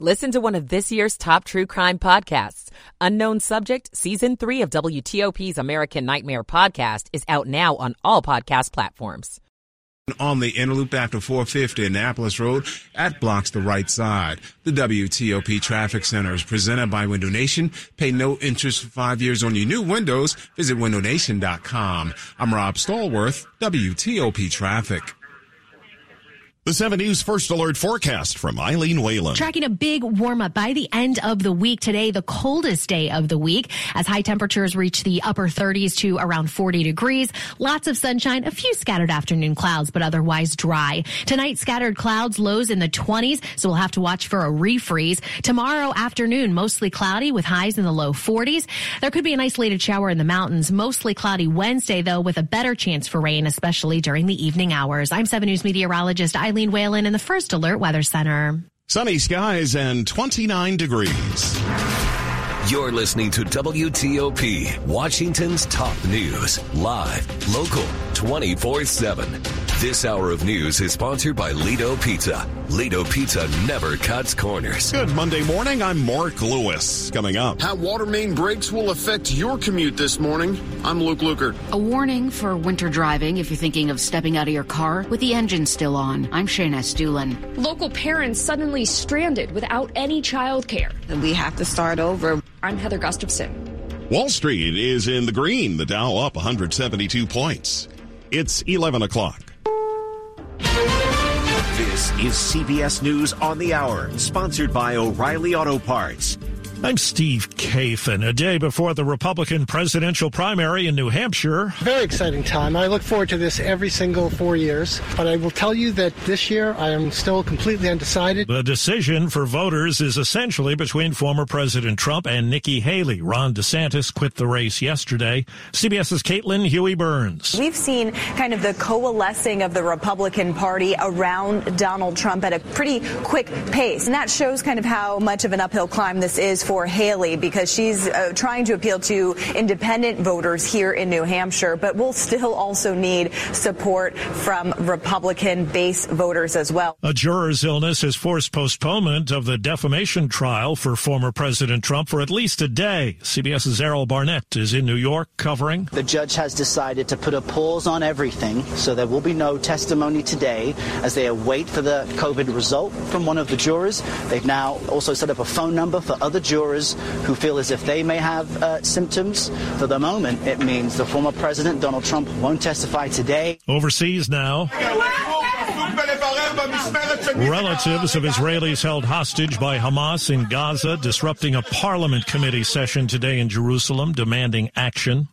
Listen to one of this year's top true crime podcasts. Unknown Subject, Season 3 of WTOP's American Nightmare podcast is out now on all podcast platforms. On the inner loop after 450 Annapolis Road at blocks the right side. The WTOP Traffic Center is presented by Window Nation. Pay no interest for five years on your new windows. Visit windownation.com. I'm Rob Stallworth, WTOP Traffic. The 7 News First Alert forecast from Eileen Whalen. Tracking a big warm up by the end of the week today, the coldest day of the week, as high temperatures reach the upper 30s to around 40 degrees. Lots of sunshine, a few scattered afternoon clouds, but otherwise dry. Tonight, scattered clouds, lows in the 20s, so we'll have to watch for a refreeze. Tomorrow afternoon, mostly cloudy with highs in the low 40s. There could be an isolated shower in the mountains, mostly cloudy Wednesday, though, with a better chance for rain, especially during the evening hours. I'm 7 News meteorologist Eileen Eileen Whalen in the First Alert Weather Center. Sunny skies and 29 degrees. You're listening to WTOP, Washington's top news, live, local, 24 7. This hour of news is sponsored by Lido Pizza. Lido Pizza never cuts corners. Good Monday morning. I'm Mark Lewis. Coming up. How water main breaks will affect your commute this morning. I'm Luke Lukert. A warning for winter driving if you're thinking of stepping out of your car with the engine still on. I'm Shayna Estulin. Local parents suddenly stranded without any childcare. And we have to start over. I'm Heather Gustafson. Wall Street is in the green. The Dow up 172 points. It's 11 o'clock. This is CBS News on the Hour, sponsored by O'Reilly Auto Parts. I'm Steve Kathan. A day before the Republican presidential primary in New Hampshire. Very exciting time. I look forward to this every single four years. But I will tell you that this year I am still completely undecided. The decision for voters is essentially between former President Trump and Nikki Haley. Ron DeSantis quit the race yesterday. CBS's Caitlin Huey Burns. We've seen kind of the coalescing of the Republican Party around Donald Trump at a pretty quick pace. And that shows kind of how much of an uphill climb this is for for Haley because she's uh, trying to appeal to independent voters here in New Hampshire, but we'll still also need support from Republican base voters as well. A juror's illness has forced postponement of the defamation trial for former President Trump for at least a day. CBS's Errol Barnett is in New York covering. The judge has decided to put a pause on everything, so there will be no testimony today as they await for the COVID result from one of the jurors. They've now also set up a phone number for other jurors jurors who feel as if they may have uh, symptoms. For the moment, it means the former president, Donald Trump, won't testify today. Overseas now. Relatives of Israelis held hostage by Hamas in Gaza disrupting a parliament committee session today in Jerusalem demanding action.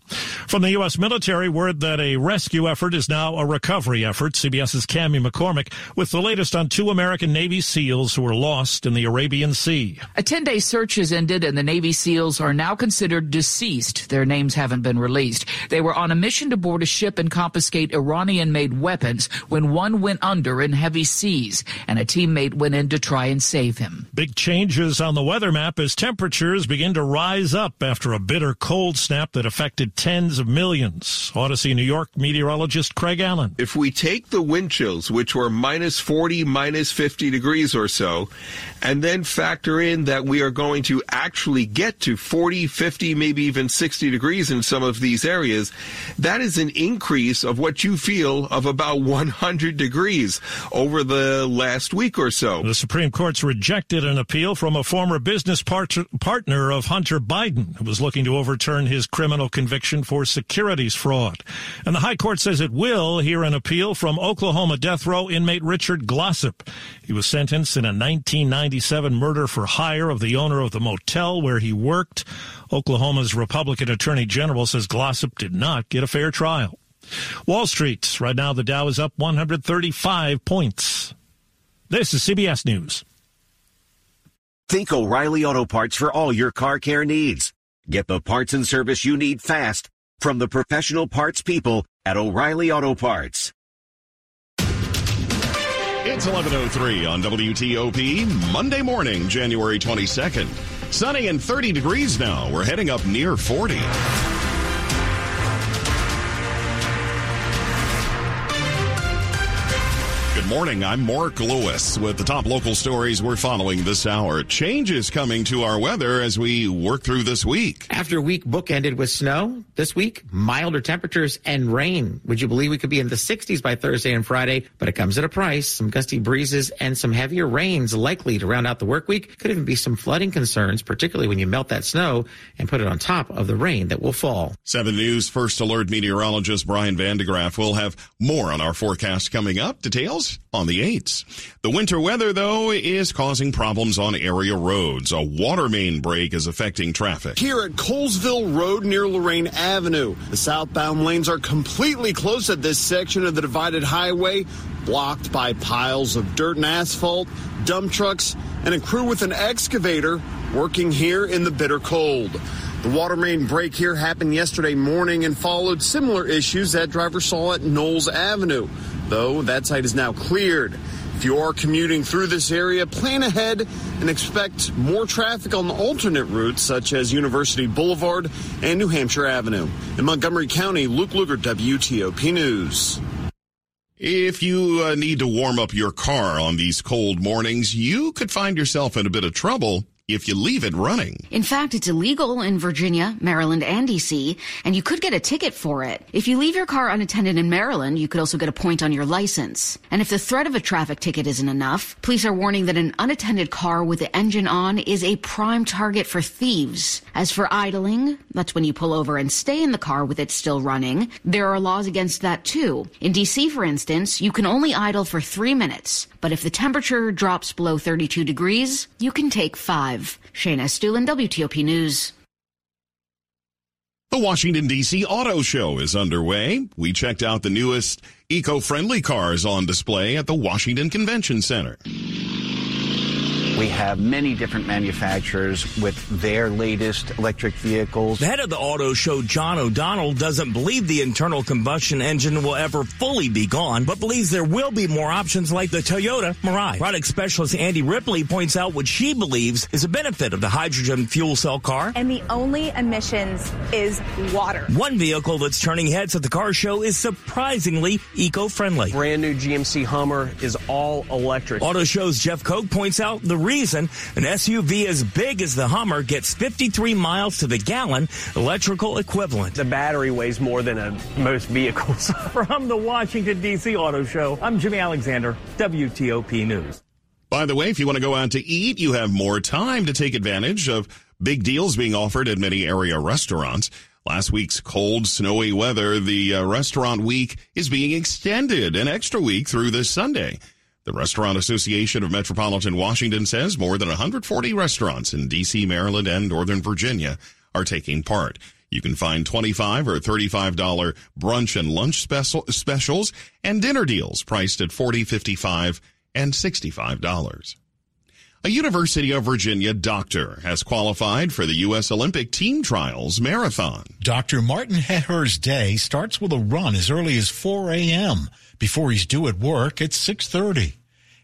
From the U.S. military, word that a rescue effort is now a recovery effort. CBS's Cami McCormick with the latest on two American Navy SEALs who were lost in the Arabian Sea. A 10-day search has ended and the Navy SEALs are now considered deceased. Their names haven't been released. They were on a mission to board a ship and confiscate Iranian-made weapons when one went under in heavy seas and a teammate went in to try and save him. Big changes on the weather map as temperatures begin to rise up after a bitter cold snap that affected tens of millions. Odyssey, New York meteorologist Craig Allen. If we take the wind chills, which were minus 40, minus 50 degrees or so, and then factor in that we are going to actually get to 40, 50, maybe even 60 degrees in some of these areas, that is an increase of what you feel of about 100 degrees over the last week or so. The Supreme Court's rejected an appeal from a former business part- partner of Hunter Biden who was looking to overturn his criminal conviction for securities fraud. And the High Court says it will hear an appeal from Oklahoma death row inmate Richard Glossip. He was sentenced in a 1997 murder for hire of the owner of the motel where he worked. Oklahoma's Republican Attorney General says Glossip did not get a fair trial. Wall Street, right now the Dow is up 135 points. This is CBS News. Think O'Reilly Auto Parts for all your car care needs. Get the parts and service you need fast from the professional parts people at O'Reilly Auto Parts. It's 11.03 on WTOP, Monday morning, January 22nd. Sunny and 30 degrees now. We're heading up near 40. Morning. I'm Mark Lewis with the top local stories we're following this hour. Changes coming to our weather as we work through this week. After a week bookended with snow, this week, milder temperatures and rain. Would you believe we could be in the 60s by Thursday and Friday? But it comes at a price. Some gusty breezes and some heavier rains likely to round out the work week. Could even be some flooding concerns, particularly when you melt that snow and put it on top of the rain that will fall. 7 News First Alert meteorologist Brian van de Graaff will have more on our forecast coming up. Details on the 8s. The winter weather, though, is causing problems on area roads. A water main break is affecting traffic. Here at Colesville Road near Lorain Avenue, the southbound lanes are completely closed at this section of the divided highway, blocked by piles of dirt and asphalt, dump trucks, and a crew with an excavator working here in the bitter cold. The water main break here happened yesterday morning and followed similar issues that drivers saw at Knowles Avenue, though that site is now cleared. If you are commuting through this area, plan ahead and expect more traffic on alternate routes such as University Boulevard and New Hampshire Avenue. In Montgomery County, Luke Lukert, WTOP News. If you uh, need to warm up your car on these cold mornings, you could find yourself in a bit of trouble if you leave it running. In fact, it's illegal in Virginia, Maryland, and DC, and you could get a ticket for it. If you leave your car unattended in Maryland, you could also get a point on your license. And if the threat of a traffic ticket isn't enough, police are warning that an unattended car with the engine on is a prime target for thieves. As for idling, that's when you pull over and stay in the car with it still running. There are laws against that too. In DC, for instance, you can only idle for three minutes, but if the temperature drops below 32 degrees, you can take five. Shayna Estulin, WTOP News. The Washington, D.C. Auto Show is underway. We checked out the newest eco-friendly cars on display at the Washington Convention Center. We have many different manufacturers with their latest electric vehicles. The head of the auto show, John O'Donnell, doesn't believe the internal combustion engine will ever fully be gone, but believes there will be more options like the Toyota Mirai. Product specialist Andy Ripley points out what she believes is a benefit of the hydrogen fuel cell car. And the only emissions is water. One vehicle that's turning heads at the car show is surprisingly eco-friendly. Brand new GMC Hummer is all electric. Auto Show's Jeff Koch points out the reason an SUV as big as the Hummer gets 53 miles to the gallon electrical equivalent. The battery weighs more than a, most vehicles. From the Washington, D.C. Auto Show, I'm Jimmy Alexander, WTOP News. By the way, if you want to go out to eat, you have more time to take advantage of big deals being offered at many area restaurants. Last week's cold, snowy weather, the uh, restaurant week is being extended an extra week through this Sunday. The Restaurant Association of Metropolitan Washington says more than 140 restaurants in D.C., Maryland, and Northern Virginia are taking part. You can find 25 or $35 brunch and lunch special, specials and dinner deals priced at $40, $55, and $65. A University of Virginia doctor has qualified for the U.S. Olympic Team Trials Marathon. Dr. Martin Hehir's day starts with a run as early as 4 a.m. before he's due at work at 6.30.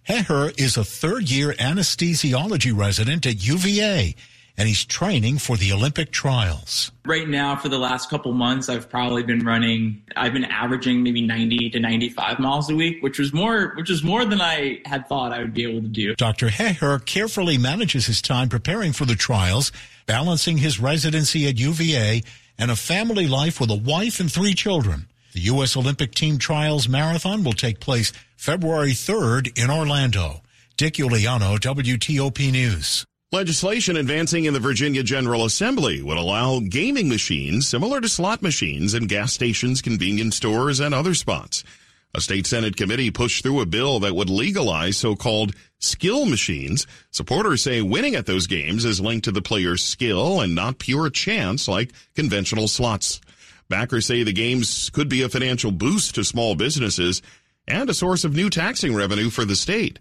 Hehir is a third-year anesthesiology resident at UVA, and he's training for the Olympic trials. Right now, for the last couple months, I've probably been running. I've been averaging maybe 90 to 95 miles a week, which was more, which is more than I had thought I would be able to do. Dr. Hehir carefully manages his time preparing for the trials, balancing his residency at UVA and a family life with a wife and three children. The U.S. Olympic Team Trials Marathon will take place February 3rd in Orlando. Dick Uliano, WTOP News. Legislation advancing in the Virginia General Assembly would allow gaming machines similar to slot machines in gas stations, convenience stores, and other spots. A state Senate committee pushed through a bill that would legalize so-called skill machines. Supporters say winning at those games is linked to the player's skill and not pure chance like conventional slots. Backers say the games could be a financial boost to small businesses and a source of new taxing revenue for the state.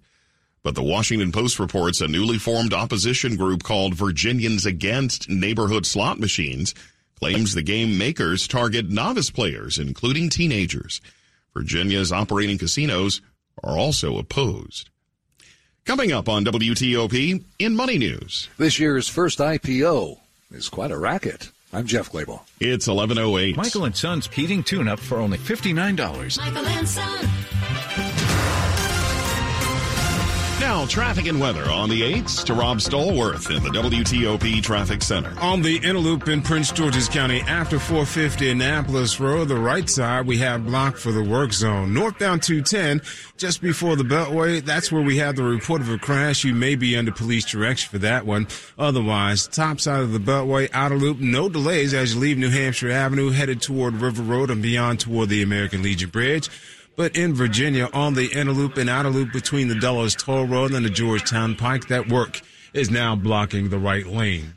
But the Washington Post reports a newly formed opposition group called Virginians Against Neighborhood Slot Machines claims the game makers target novice players, including teenagers. Virginia's operating casinos are also opposed. Coming up on WTOP in Money News. This year's first IPO is quite a racket. I'm Jeff Clabaugh. It's 1108. Michael and Son's heating tune-up for only $59. Michael and Son. Now, traffic and weather on the 8s to Rob Stallworth in the WTOP Traffic Center. On the inner loop in Prince George's County after 450 Annapolis Road, the right side, we have blocked for the work zone. Northbound 210, just before the Beltway, that's where we have the report of a crash. You may be under police direction for that one. Otherwise, top side of the Beltway, outer loop, no delays as you leave New Hampshire Avenue, headed toward River Road and beyond toward the American Legion Bridge. But in Virginia, on the inner loop and outer loop between the Dulles Toll Road and the Georgetown Pike, that work is now blocking the right lane.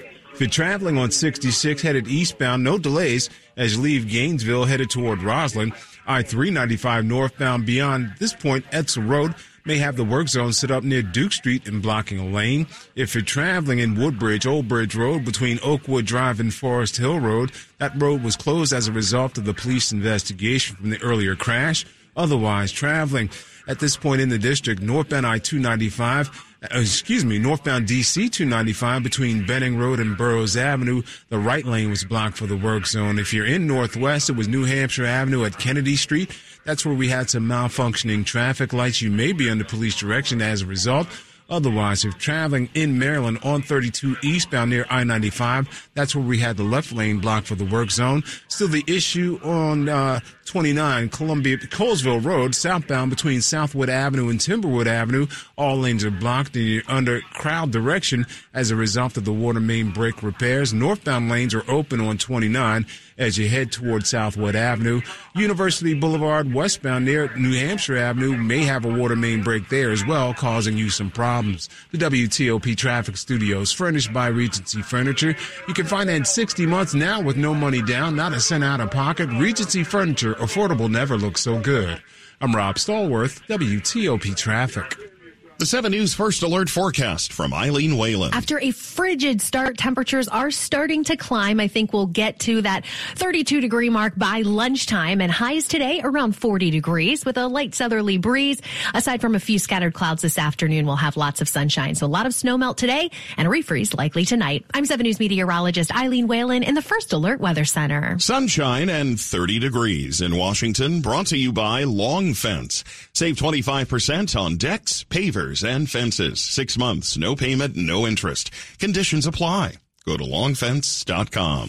If you're traveling on 66 headed eastbound, no delays as you leave Gainesville headed toward Rosslyn. I-395 northbound beyond this point, Edsall Road may have the work zone set up near Duke Street and blocking a lane. If you're traveling in Woodbridge, Old Bridge Road between Oakwood Drive and Forest Hill Road, that road was closed as a result of the police investigation from the earlier crash. Otherwise, traveling at this point in the district, northbound I-295 uh, excuse me, northbound DC 295 between Benning Road and Burroughs Avenue. The right lane was blocked for the work zone. If you're in Northwest, it was New Hampshire Avenue at Kennedy Street. That's where we had some malfunctioning traffic lights. You may be under police direction as a result. Otherwise, if traveling in Maryland on 32 eastbound near I-95, that's where we had the left lane blocked for the work zone. Still the issue on uh, 29 Columbia Colesville Road, southbound between Southwood Avenue and Timberwood Avenue. All lanes are blocked and you're under crowd direction as a result of the water main break repairs. Northbound lanes are open on 29 as you head toward Southwood Avenue. University Boulevard westbound near New Hampshire Avenue may have a water main break there as well, causing you some problems. The WTOP traffic studios furnished by Regency Furniture. You can finance 60 months now with no money down, not a cent out of pocket. Regency Furniture, affordable never looks so good. I'm Rob Stallworth, WTOP Traffic. The 7 News First Alert forecast from Eileen Whalen. After a frigid start, temperatures are starting to climb. I think we'll get to that 32 degree mark by lunchtime and highs today around 40 degrees with a light southerly breeze. Aside from a few scattered clouds this afternoon, we'll have lots of sunshine. So a lot of snow melt today and a refreeze likely tonight. I'm 7 News meteorologist Eileen Whalen in the First Alert Weather Center. Sunshine and 30 degrees in Washington brought to you by Long Fence. Save 25% on decks, pavers, and fences. Six months, no payment, no interest. Conditions apply. Go to longfence.com.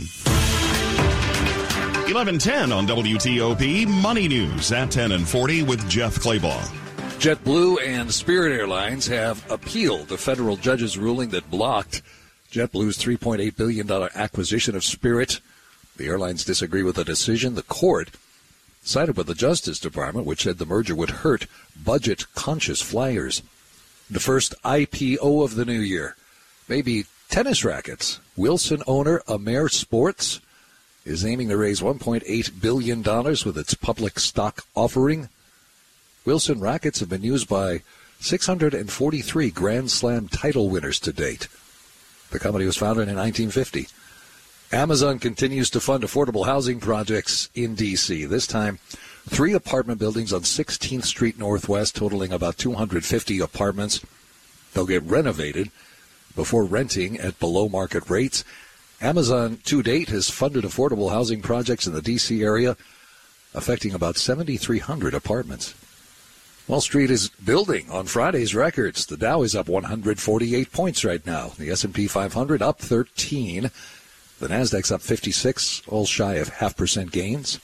1110 on WTOP Money News at 10 and 40 with Jeff Clabaugh. JetBlue and Spirit Airlines have appealed the federal judge's ruling that blocked JetBlue's $3.8 billion acquisition of Spirit. The airlines disagree with the decision. The court sided with the Justice Department, which said the merger would hurt budget conscious flyers the first IPO of the new year. Maybe tennis rackets. Wilson owner Amer Sports is aiming to raise $1.8 billion with its public stock offering. Wilson rackets have been used by 643 Grand Slam title winners to date. The company was founded in 1950. Amazon continues to fund affordable housing projects in D.C., this time three apartment buildings on 16th Street Northwest, totaling about 250 apartments. They'll get renovated before renting at below market rates. Amazon to date has funded affordable housing projects in the D.C. area, affecting about 7,300 apartments. Wall Street is building on Friday's records. The Dow is up 148 points right now. The S&P 500 up 13. The Nasdaq's up 56, all shy of half percent gains.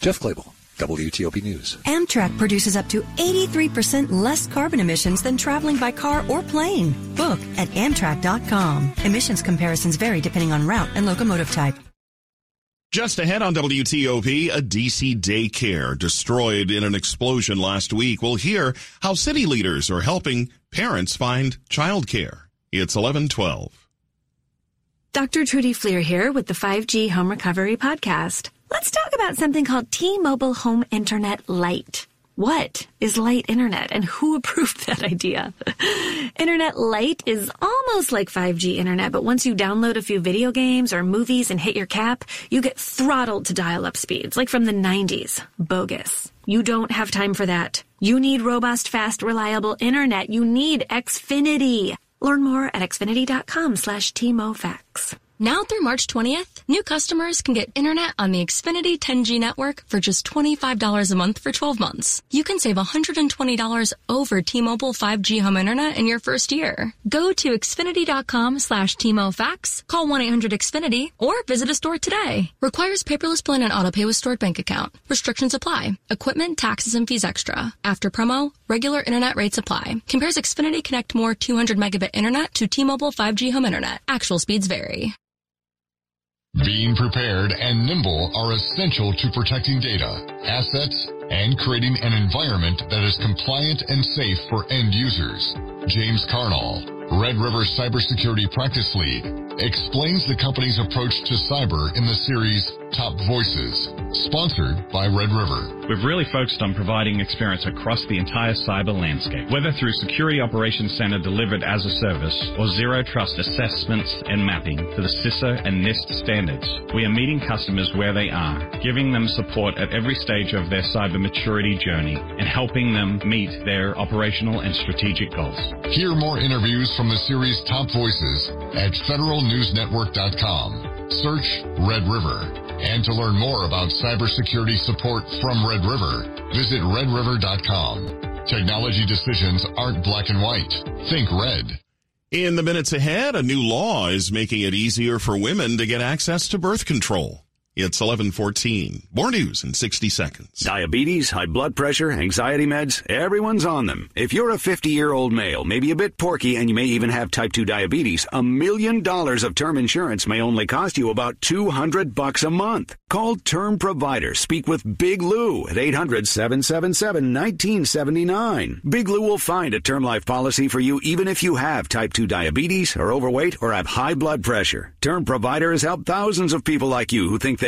Jeff Clabaugh. WTOP News. Amtrak produces up to 83% less carbon emissions than traveling by car or plane. Book at Amtrak.com. Emissions comparisons vary depending on route and locomotive type. Just ahead on WTOP, a DC daycare destroyed in an explosion last week. We'll hear how city leaders are helping parents find childcare. It's 1112. Dr. Trudy Fleer here with the 5G Home Recovery Podcast. Let's talk about something called T-Mobile Home Internet Lite. What is light internet and who approved that idea? internet light is almost like 5G internet, but once you download a few video games or movies and hit your cap, you get throttled to dial up speeds, like from the 90s. Bogus. You don't have time for that. You need robust, fast, reliable internet. You need Xfinity. Learn more at xfinity.com slash tmofax. Now through March 20th, new customers can get internet on the Xfinity 10G network for just $25 a month for 12 months. You can save $120 over T-Mobile 5G home internet in your first year. Go to Xfinity.com slash T-MoFax, call 1-800-XFINITY, or visit a store today. Requires paperless plan and autopay with stored bank account. Restrictions apply. Equipment, taxes, and fees extra. After promo, regular internet rates apply. Compares Xfinity Connect More 200 megabit internet to T-Mobile 5G home internet. Actual speeds vary. Being prepared and nimble are essential to protecting data, assets, and creating an environment that is compliant and safe for end users. James Carnall, Red River Cybersecurity Practice Lead, explains the company's approach to cyber in the series Top Voices, sponsored by Red River. We've really focused on providing experience across the entire cyber landscape, whether through Security Operations Center delivered as a service or zero trust assessments and mapping to the CISA and NIST standards. We are meeting customers where they are, giving them support at every stage of their cyber maturity journey and helping them meet their operational and strategic goals. Hear more interviews from the series Top Voices at federalnewsnetwork.com. Search Red River. And to learn more about cybersecurity support from Red River, visit redriver.com. Technology decisions aren't black and white. Think red. In the minutes ahead, a new law is making it easier for women to get access to birth control. It's 1114. More news in 60 seconds. Diabetes, high blood pressure, anxiety meds, everyone's on them. If you're a 50 year old male, maybe a bit porky, and you may even have type 2 diabetes, a million dollars of term insurance may only cost you about 200 bucks a month. Call Term Provider. Speak with Big Lou at 800 777 1979. Big Lou will find a term life policy for you even if you have type 2 diabetes, are overweight, or have high blood pressure. Term Provider has helped thousands of people like you who think they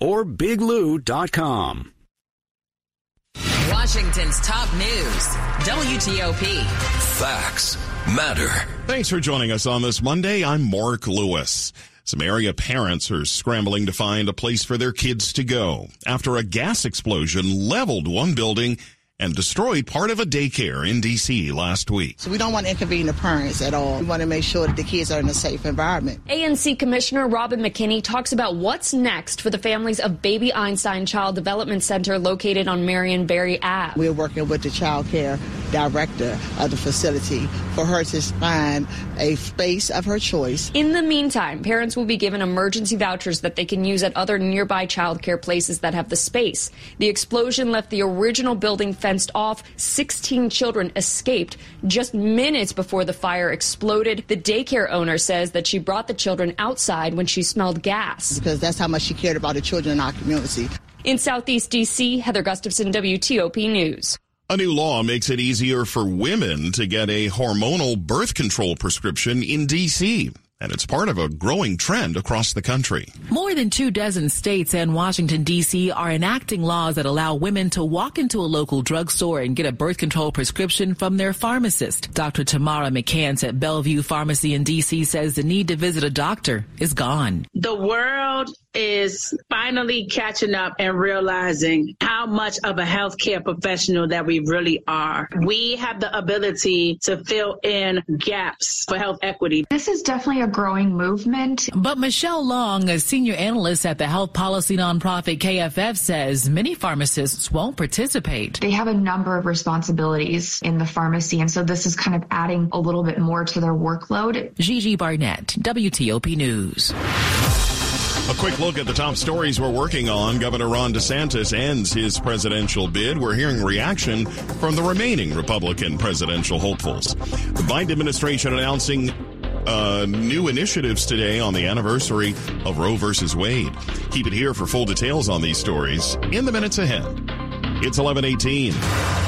or biglou.com. Washington's top news, WTOP. Facts matter. Thanks for joining us on this Monday. I'm Mark Lewis. Some area parents are scrambling to find a place for their kids to go after a gas explosion leveled one building and destroyed part of a daycare in D.C. last week. So we don't want to inconvene the parents at all. We want to make sure that the kids are in a safe environment. ANC Commissioner Robin McKinney talks about what's next for the families of Baby Einstein Child Development Center located on Marion Barry Ave. We're working with the child care director of the facility for her to find a space of her choice. In the meantime, parents will be given emergency vouchers that they can use at other nearby child care places that have the space. The explosion left the original building fenced off. 16 children escaped just minutes before the fire exploded. The daycare owner says that she brought the children outside when she smelled gas. Because that's how much she cared about the children in our community. In Southeast D.C., Heather Gustafson, WTOP News. A new law makes it easier for women to get a hormonal birth control prescription in D.C and it's part of a growing trend across the country. More than two dozen states and Washington, D.C. are enacting laws that allow women to walk into a local drugstore and get a birth control prescription from their pharmacist. Dr. Tamara McCants at Bellevue Pharmacy in D.C. says the need to visit a doctor is gone. The world is finally catching up and realizing how much of a healthcare professional that we really are. We have the ability to fill in gaps for health equity. This is definitely a growing movement. But Michelle Long, a senior analyst at the health policy nonprofit KFF, says many pharmacists won't participate. They have a number of responsibilities in the pharmacy, and so this is kind of adding a little bit more to their workload. Gigi Barnett, WTOP News. A quick look at the top stories we're working on. Governor Ron DeSantis ends his presidential bid. We're hearing reaction from the remaining Republican presidential hopefuls. The Biden administration announcing uh, new initiatives today on the anniversary of Roe versus Wade. Keep it here for full details on these stories in the minutes ahead. It's 1118.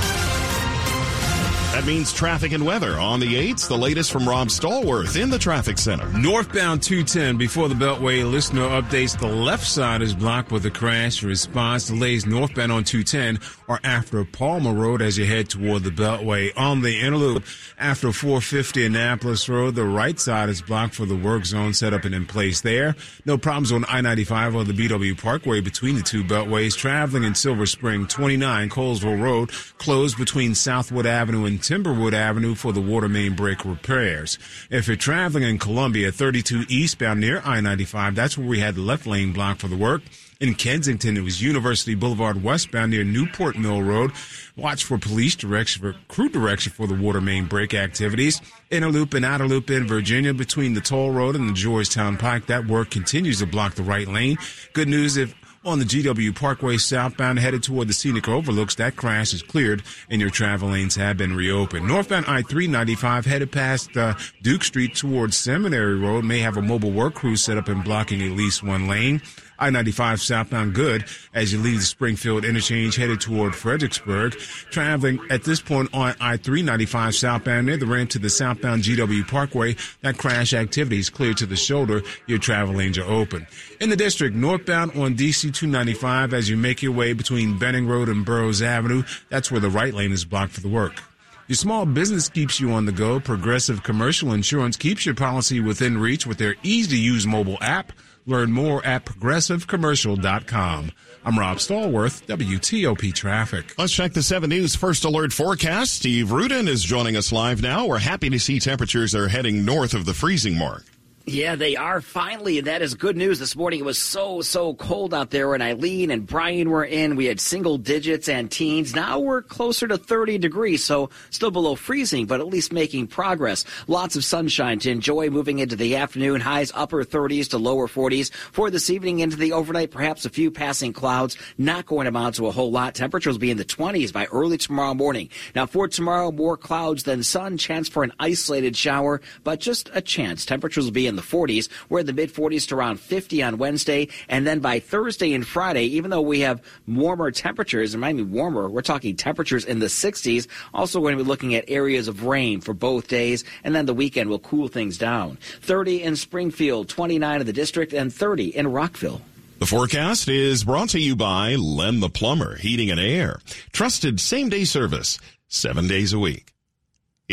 That means traffic and weather on the 8s. The latest from Rob Stallworth in the traffic center. Northbound 210 before the Beltway. Listener updates. The left side is blocked with a crash. Response delays northbound on 210 or after Palmer Road as you head toward the Beltway. On the interloop after 450 Annapolis Road, the right side is blocked for the work zone set up and in place there. No problems on I-95 or the BW Parkway between the two beltways. Traveling in Silver Spring, 29 Colesville Road closed between Southwood Avenue and Timberwood Avenue for the water main break repairs. If you're traveling in Columbia, 32 eastbound near I-95, that's where we had the left lane blocked for the work. In Kensington, it was University Boulevard westbound near Newport Mill Road. Watch for police direction for crew direction for the water main break activities. Inner loop and outer loop in Virginia between the toll road and the Georgetown Pike. That work continues to block the right lane. Good news if on the GW Parkway southbound headed toward the scenic overlooks, that crash is cleared and your travel lanes have been reopened. Northbound I-395 headed past uh, Duke Street towards Seminary Road may have a mobile work crew set up and blocking at least one lane. I-95 southbound good as you leave the Springfield interchange headed toward Fredericksburg. Traveling at this point on I-395 southbound near the ramp to the southbound GW Parkway, that crash activity is clear to the shoulder. Your travel lanes are open. In the district, northbound on DC 295 as you make your way between Benning Road and Burroughs Avenue, that's where the right lane is blocked for the work. Your small business keeps you on the go. Progressive Commercial Insurance keeps your policy within reach with their easy to use mobile app. Learn more at progressivecommercial.com. I'm Rob Stallworth, WTOP Traffic. Let's check the 7 News First Alert forecast. Steve Rudin is joining us live now. We're happy to see temperatures are heading north of the freezing mark. Yeah, they are finally, and that is good news. This morning it was so, so cold out there when Eileen and Brian were in. We had single digits and teens. Now we're closer to 30 degrees, so still below freezing, but at least making progress. Lots of sunshine to enjoy moving into the afternoon. Highs upper 30s to lower 40s. For this evening into the overnight, perhaps a few passing clouds, not going to amount to a whole lot. Temperatures will be in the 20s by early tomorrow morning. Now for tomorrow, more clouds than sun, chance for an isolated shower, but just a chance. Temperatures will be in the 40s. We're in the mid 40s to around 50 on Wednesday. And then by Thursday and Friday, even though we have warmer temperatures, it might be warmer, we're talking temperatures in the 60s. Also we're going to be looking at areas of rain for both days. And then the weekend will cool things down. 30 in Springfield, 29 in the district, and 30 in Rockville. The forecast is brought to you by Len the Plumber, Heating and Air. Trusted same day service, seven days a week.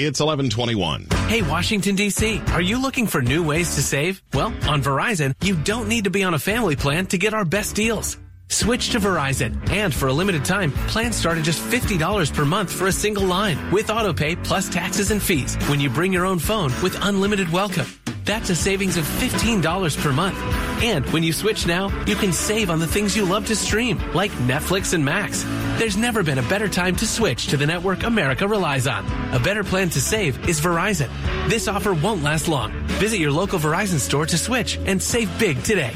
It's 1121. Hey, Washington, D.C., are you looking for new ways to save? Well, on Verizon, you don't need to be on a family plan to get our best deals. Switch to Verizon, and for a limited time, plans start at just $50 per month for a single line with autopay plus taxes and fees when you bring your own phone with unlimited welcome. That's a savings of $15 per month. And when you switch now, you can save on the things you love to stream, like Netflix and Max. There's never been a better time to switch to the network America relies on. A better plan to save is Verizon. This offer won't last long. Visit your local Verizon store to switch and save big today.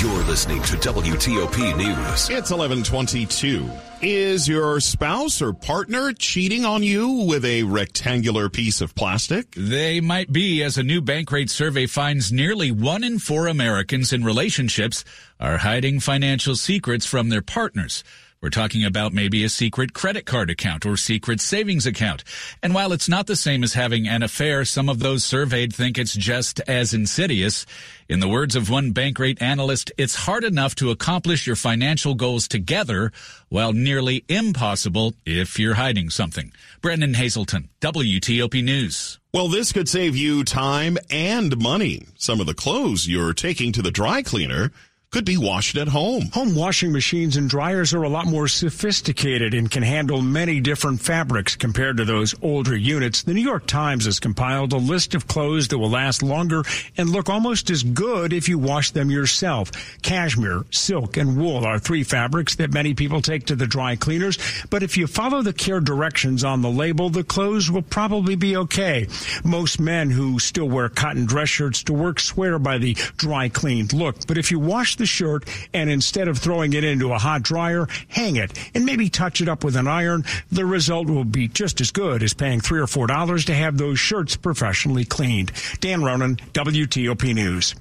You're listening to WTOP News. It's 1122. Is your spouse or partner cheating on you with a rectangular piece of plastic? They might be, as a new Bankrate survey finds nearly one in four Americans in relationships are hiding financial secrets from their partners. We're talking about maybe a secret credit card account or secret savings account. And while it's not the same as having an affair, some of those surveyed think it's just as insidious. In the words of one Bankrate analyst, it's hard enough to accomplish your financial goals together while nearly impossible if you're hiding something. Brendan Hazelton, WTOP News. Well, this could save you time and money. Some of the clothes you're taking to the dry cleaner could be washed at home. Home washing machines and dryers are a lot more sophisticated and can handle many different fabrics compared to those older units. The New York Times has compiled a list of clothes that will last longer and look almost as good if you wash them yourself. Cashmere, silk, and wool are three fabrics that many people take to the dry cleaners, but if you follow the care directions on the label, the clothes will probably be okay. Most men who still wear cotton dress shirts to work swear by the dry cleaned look, but if you wash the the shirt and instead of throwing it into a hot dryer, hang it and maybe touch it up with an iron. The result will be just as good as paying three or four dollars to have those shirts professionally cleaned. Dan Ronan, WTOP News.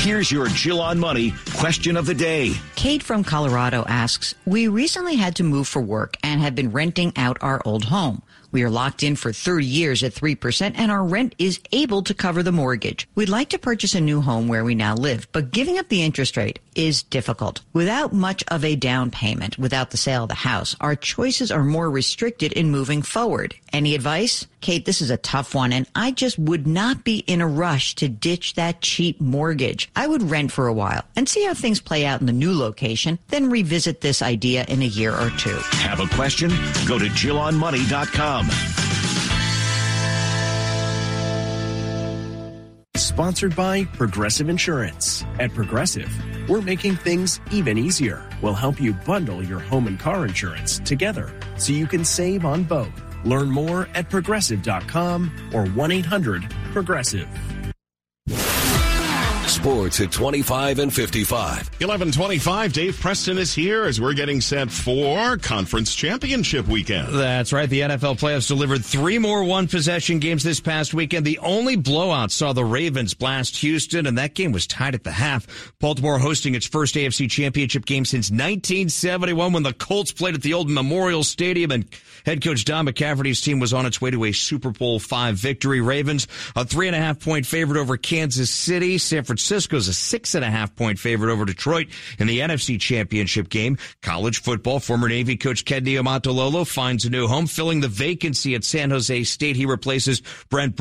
Here's your Jill on Money question of the day. Kate from Colorado asks, We recently had to move for work and have been renting out our old home. We are locked in for 30 years at 3% and our rent is able to cover the mortgage. We'd like to purchase a new home where we now live, but giving up the interest rate is difficult. Without much of a down payment, without the sale of the house, our choices are more restricted in moving forward. Any advice? Kate, this is a tough one and I just would not be in a rush to ditch that cheap mortgage. I would rent for a while and see how things play out in the new location, then revisit this idea in a year or two. Have a question? Go to JillOnMoney.com. Sponsored by Progressive Insurance. At Progressive, we're making things even easier. We'll help you bundle your home and car insurance together so you can save on both. Learn more at progressive.com or 1 800 Progressive. Sports at 25 and 55. 1125, Dave Preston is here as we're getting set for conference championship weekend. That's right. The NFL playoffs delivered three more one possession games this past weekend. The only blowout saw the Ravens blast Houston, and that game was tied at the half. Baltimore hosting its first AFC championship game since 1971 when the Colts played at the old Memorial Stadium and head coach Don McCafferty's team was on its way to a Super Bowl five victory. Ravens, a three and a half point favorite over Kansas City. San Francisco Francisco's a six and a half point favorite over Detroit in the NFC Championship game. College football, former Navy coach Ken Niumatalolo finds a new home, filling the vacancy at San Jose State. He replaces Brent